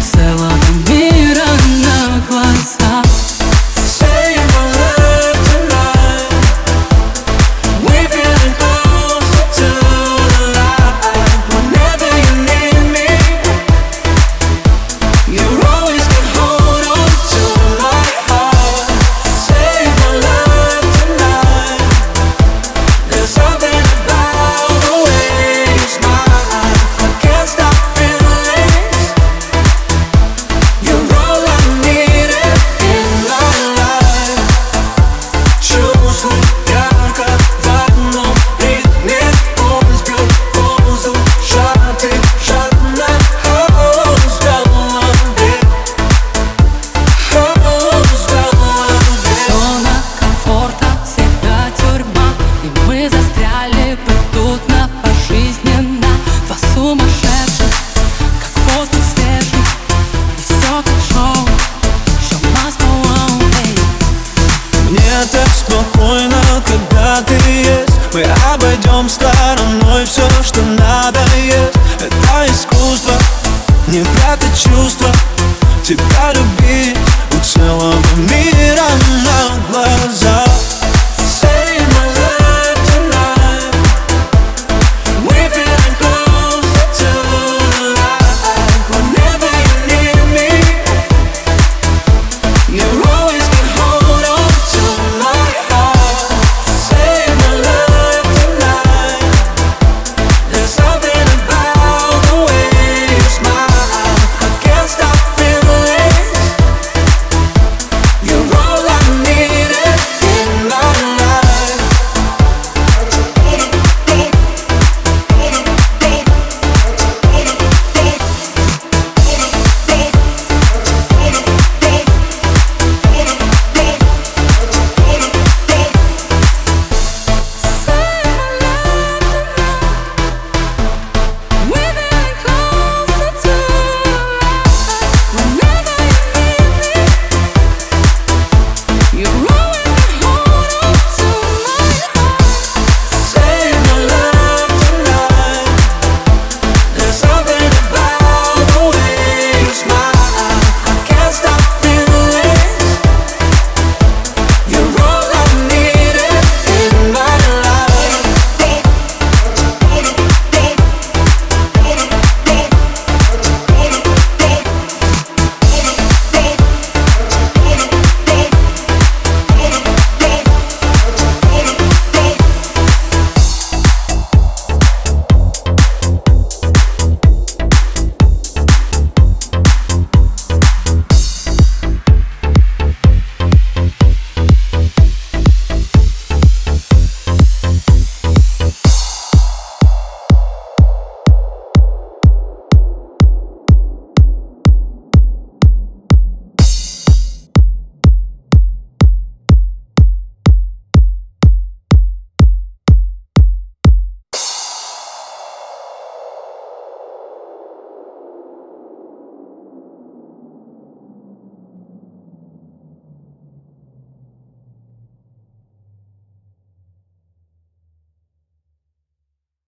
Sei lá Так спокойно, когда ты есть. Мы обойдем стороной все, что надо есть. Это искусство, не прятать чувства. Тебя люблю